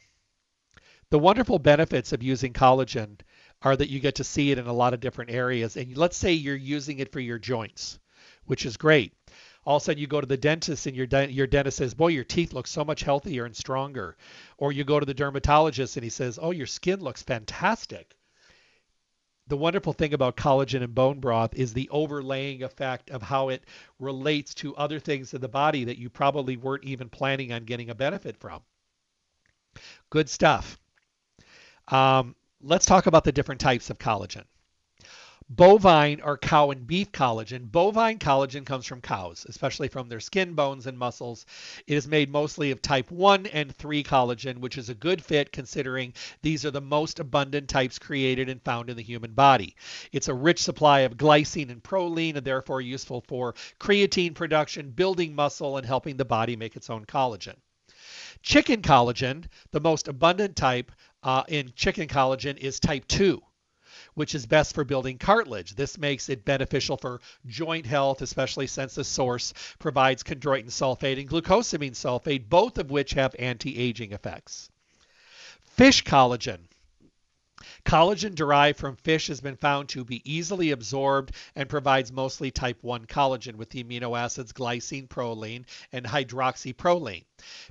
B: The wonderful benefits of using collagen are that you get to see it in a lot of different areas. And let's say you're using it for your joints, which is great all of a sudden you go to the dentist and your your dentist says, "Boy, your teeth look so much healthier and stronger," or you go to the dermatologist and he says, "Oh, your skin looks fantastic." The wonderful thing about collagen and bone broth is the overlaying effect of how it relates to other things in the body that you probably weren't even planning on getting a benefit from. Good stuff. Um, let's talk about the different types of collagen bovine or cow and beef collagen. Bovine collagen comes from cows, especially from their skin, bones, and muscles. It is made mostly of type 1 and 3 collagen, which is a good fit considering these are the most abundant types created and found in the human body. It's a rich supply of glycine and proline and therefore useful for creatine production, building muscle, and helping the body make its own collagen. Chicken collagen, the most abundant type uh, in chicken collagen, is type 2 which is best for building cartilage. This makes it beneficial for joint health, especially since the source provides chondroitin sulfate and glucosamine sulfate, both of which have anti aging effects. Fish collagen Collagen derived from fish has been found to be easily absorbed and provides mostly type 1 collagen with the amino acids glycine, proline, and hydroxyproline.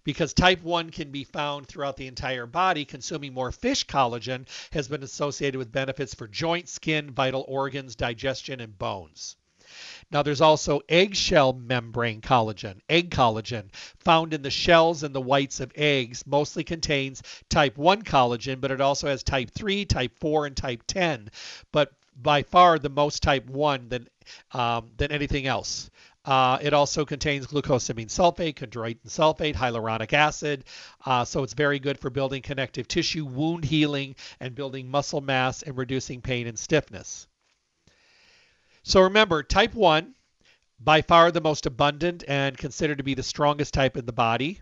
B: Because type 1 can be found throughout the entire body, consuming more fish collagen has been associated with benefits for joint, skin, vital organs, digestion, and bones. Now, there's also eggshell membrane collagen, egg collagen, found in the shells and the whites of eggs, mostly contains type 1 collagen, but it also has type 3, type 4, and type 10. But by far the most type 1 than, um, than anything else. Uh, it also contains glucosamine sulfate, chondroitin sulfate, hyaluronic acid. Uh, so it's very good for building connective tissue, wound healing, and building muscle mass and reducing pain and stiffness. So remember, type 1, by far the most abundant and considered to be the strongest type in the body.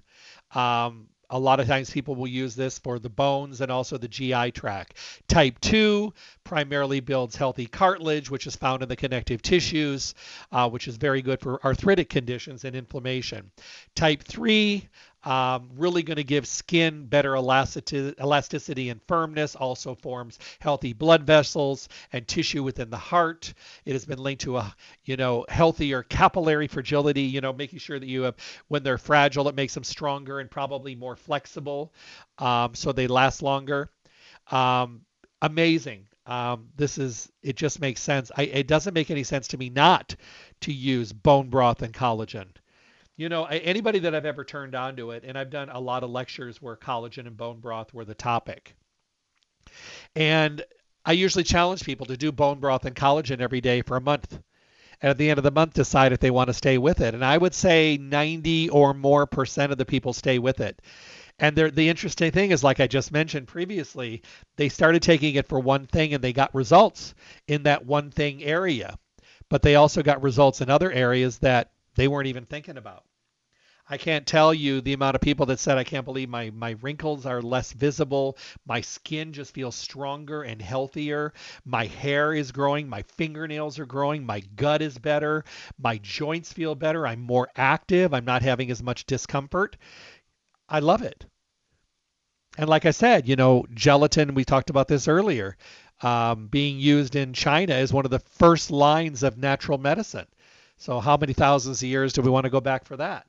B: Um, a lot of times people will use this for the bones and also the GI tract. Type 2 primarily builds healthy cartilage, which is found in the connective tissues, uh, which is very good for arthritic conditions and inflammation. Type 3 Um, really going to give skin better elasticity and firmness. Also forms healthy blood vessels and tissue within the heart. It has been linked to a you know healthier capillary fragility. You know, making sure that you have when they're fragile, it makes them stronger and probably more flexible, um, so they last longer. Um, amazing. Um, this is it just makes sense. I, it doesn't make any sense to me not to use bone broth and collagen. You know, anybody that I've ever turned on to it, and I've done a lot of lectures where collagen and bone broth were the topic. And I usually challenge people to do bone broth and collagen every day for a month. And at the end of the month, decide if they want to stay with it. And I would say 90 or more percent of the people stay with it. And the interesting thing is, like I just mentioned previously, they started taking it for one thing and they got results in that one thing area. But they also got results in other areas that they weren't even thinking about. I can't tell you the amount of people that said, I can't believe my, my wrinkles are less visible. My skin just feels stronger and healthier. My hair is growing. My fingernails are growing. My gut is better. My joints feel better. I'm more active. I'm not having as much discomfort. I love it. And like I said, you know, gelatin, we talked about this earlier, um, being used in China is one of the first lines of natural medicine. So, how many thousands of years do we want to go back for that?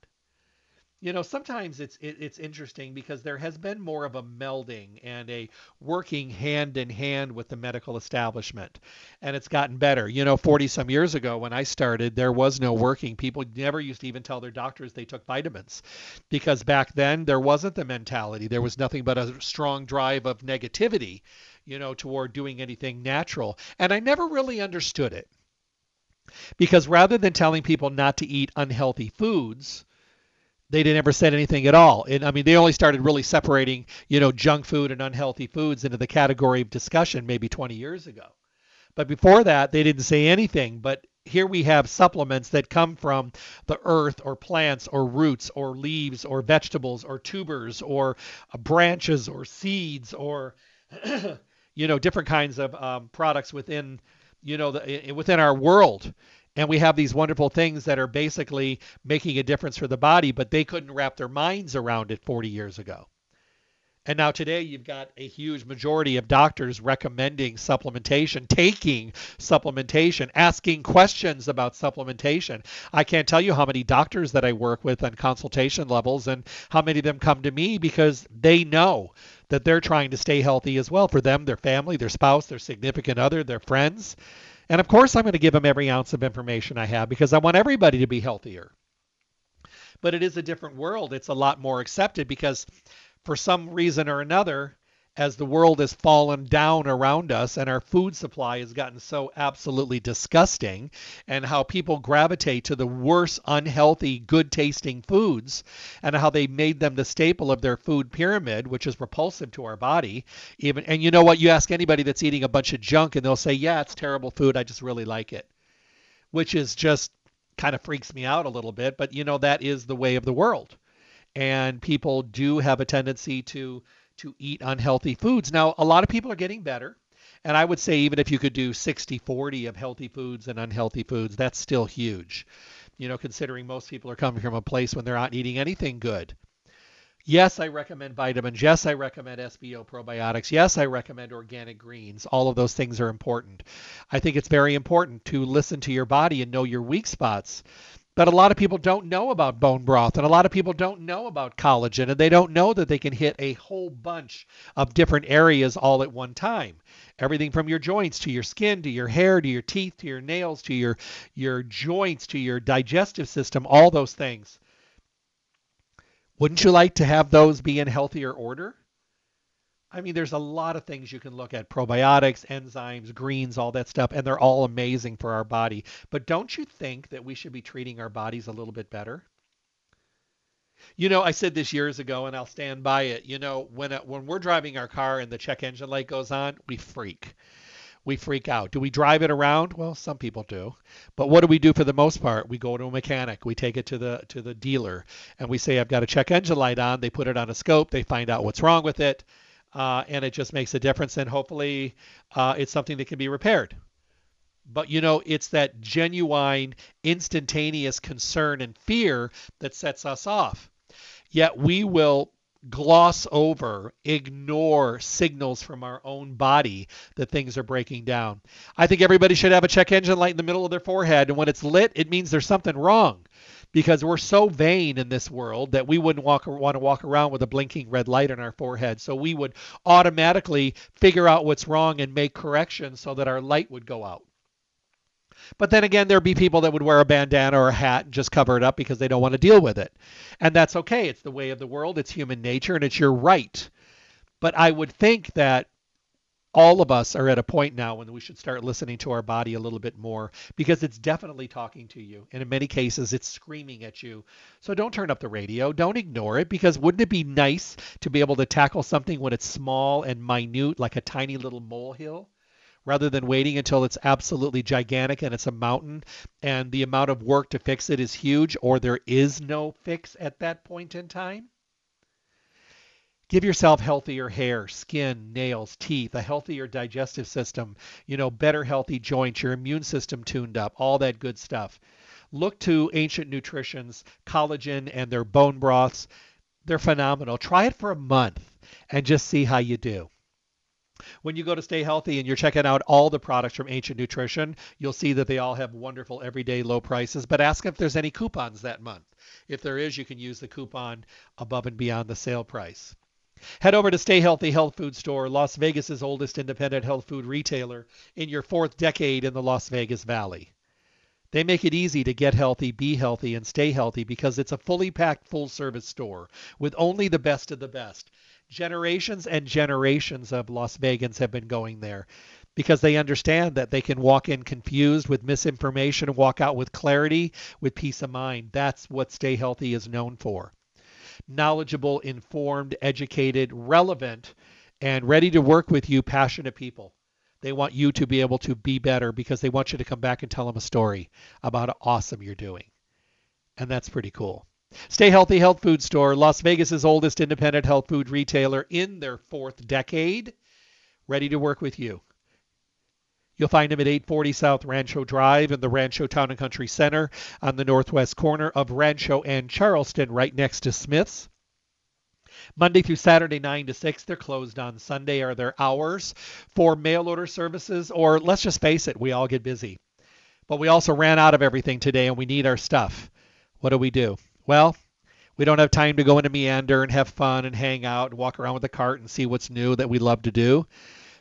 B: you know sometimes it's it, it's interesting because there has been more of a melding and a working hand in hand with the medical establishment and it's gotten better. You know 40 some years ago when i started there was no working. People never used to even tell their doctors they took vitamins because back then there wasn't the mentality. There was nothing but a strong drive of negativity you know toward doing anything natural and i never really understood it because rather than telling people not to eat unhealthy foods they didn't ever said anything at all. And I mean, they only started really separating, you know, junk food and unhealthy foods into the category of discussion maybe 20 years ago. But before that, they didn't say anything. But here we have supplements that come from the earth or plants or roots or leaves or vegetables or tubers or uh, branches or seeds or, you know, different kinds of um, products within, you know, the, within our world and we have these wonderful things that are basically making a difference for the body, but they couldn't wrap their minds around it 40 years ago. And now today you've got a huge majority of doctors recommending supplementation, taking supplementation, asking questions about supplementation. I can't tell you how many doctors that I work with on consultation levels and how many of them come to me because they know that they're trying to stay healthy as well for them, their family, their spouse, their significant other, their friends. And of course, I'm going to give them every ounce of information I have because I want everybody to be healthier. But it is a different world. It's a lot more accepted because for some reason or another, as the world has fallen down around us and our food supply has gotten so absolutely disgusting, and how people gravitate to the worst, unhealthy, good tasting foods, and how they made them the staple of their food pyramid, which is repulsive to our body. Even and you know what? You ask anybody that's eating a bunch of junk, and they'll say, "Yeah, it's terrible food. I just really like it," which is just kind of freaks me out a little bit. But you know, that is the way of the world, and people do have a tendency to to eat unhealthy foods. Now, a lot of people are getting better. And I would say even if you could do 60 40 of healthy foods and unhealthy foods, that's still huge. You know, considering most people are coming from a place when they're not eating anything good. Yes, I recommend vitamins. Yes, I recommend SBO probiotics. Yes, I recommend organic greens. All of those things are important. I think it's very important to listen to your body and know your weak spots. But a lot of people don't know about bone broth, and a lot of people don't know about collagen, and they don't know that they can hit a whole bunch of different areas all at one time. Everything from your joints to your skin to your hair to your teeth to your nails to your your joints to your digestive system, all those things. Wouldn't you like to have those be in healthier order? I mean, there's a lot of things you can look at probiotics, enzymes, greens, all that stuff, and they're all amazing for our body. But don't you think that we should be treating our bodies a little bit better? You know, I said this years ago, and I'll stand by it. You know, when it, when we're driving our car and the check engine light goes on, we freak. We freak out. Do we drive it around? Well, some people do. But what do we do for the most part? We go to a mechanic. We take it to the to the dealer, and we say, "I've got a check engine light on." They put it on a scope. They find out what's wrong with it uh, and it just makes a difference. And hopefully, uh, it's something that can be repaired. But you know, it's that genuine, instantaneous concern and fear that sets us off. Yet we will gloss over, ignore signals from our own body that things are breaking down. I think everybody should have a check engine light in the middle of their forehead, and when it's lit, it means there's something wrong. Because we're so vain in this world that we wouldn't walk, want to walk around with a blinking red light on our forehead. So we would automatically figure out what's wrong and make corrections so that our light would go out. But then again, there'd be people that would wear a bandana or a hat and just cover it up because they don't want to deal with it. And that's okay. It's the way of the world, it's human nature, and it's your right. But I would think that all of us are at a point now when we should start listening to our body a little bit more because it's definitely talking to you. And in many cases, it's screaming at you. So don't turn up the radio. Don't ignore it because wouldn't it be nice to be able to tackle something when it's small and minute, like a tiny little molehill? rather than waiting until it's absolutely gigantic and it's a mountain and the amount of work to fix it is huge or there is no fix at that point in time? Give yourself healthier hair, skin, nails, teeth, a healthier digestive system, you know, better healthy joints, your immune system tuned up, all that good stuff. Look to Ancient Nutrition's collagen and their bone broths. They're phenomenal. Try it for a month and just see how you do. When you go to Stay Healthy and you're checking out all the products from Ancient Nutrition, you'll see that they all have wonderful everyday low prices. But ask if there's any coupons that month. If there is, you can use the coupon above and beyond the sale price. Head over to Stay Healthy Health Food Store, Las Vegas's oldest independent health food retailer in your fourth decade in the Las Vegas Valley. They make it easy to get healthy, be healthy, and stay healthy because it's a fully packed full service store with only the best of the best generations and generations of Las Vegans have been going there because they understand that they can walk in confused with misinformation and walk out with clarity, with peace of mind. That's what Stay Healthy is known for. Knowledgeable, informed, educated, relevant, and ready to work with you, passionate people. They want you to be able to be better because they want you to come back and tell them a story about how awesome you're doing. And that's pretty cool. Stay Healthy Health Food Store, Las Vegas's oldest independent health food retailer in their fourth decade, ready to work with you. You'll find them at 840 South Rancho Drive in the Rancho Town and Country Center on the northwest corner of Rancho and Charleston, right next to Smith's. Monday through Saturday, 9 to 6. They're closed on Sunday, are their hours for mail order services, or let's just face it, we all get busy. But we also ran out of everything today and we need our stuff. What do we do? Well, we don't have time to go into meander and have fun and hang out and walk around with a cart and see what's new that we love to do.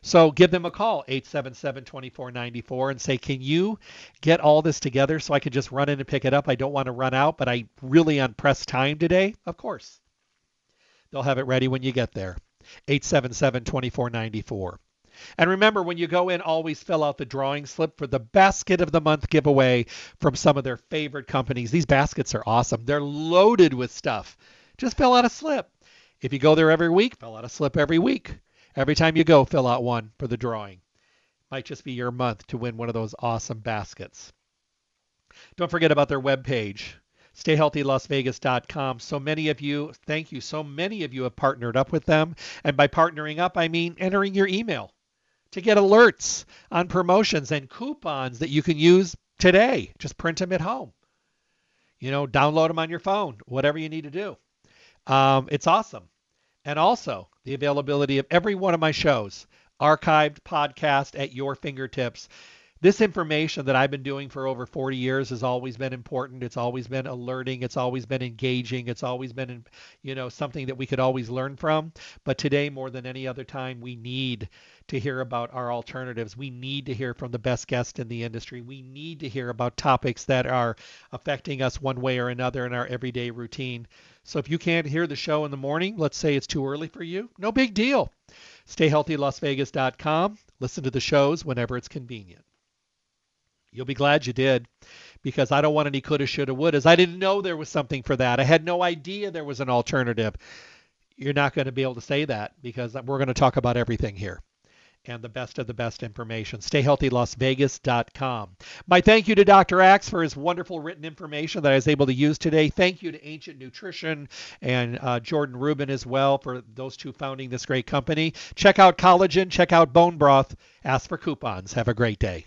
B: So give them a call, 877-2494, and say, can you get all this together so I can just run in and pick it up? I don't want to run out, but I really on press time today. Of course. They'll have it ready when you get there. 877-2494. And remember, when you go in, always fill out the drawing slip for the basket of the month giveaway from some of their favorite companies. These baskets are awesome. They're loaded with stuff. Just fill out a slip. If you go there every week, fill out a slip every week. Every time you go, fill out one for the drawing. Might just be your month to win one of those awesome baskets. Don't forget about their webpage, stayhealthylasvegas.com. So many of you, thank you, so many of you have partnered up with them. And by partnering up, I mean entering your email to get alerts on promotions and coupons that you can use today. Just print them at home. You know, download them on your phone, whatever you need to do. Um, it's awesome. And also, the availability of every one of my shows, archived podcast at your fingertips this information that I've been doing for over 40 years has always been important. It's always been alerting. It's always been engaging. It's always been, you know, something that we could always learn from. But today, more than any other time, we need to hear about our alternatives. We need to hear from the best guests in the industry. We need to hear about topics that are affecting us one way or another in our everyday routine. So if you can't hear the show in the morning, let's say it's too early for you, no big deal. StayHealthyLasVegas.com. Listen to the shows whenever it's convenient. You'll be glad you did because I don't want any coulda, shoulda, wouldas. I didn't know there was something for that. I had no idea there was an alternative. You're not going to be able to say that because we're going to talk about everything here and the best of the best information. StayHealthyLasVegas.com. My thank you to Dr. Axe for his wonderful written information that I was able to use today. Thank you to Ancient Nutrition and uh, Jordan Rubin as well for those two founding this great company. Check out collagen, check out bone broth, ask for coupons. Have a great day.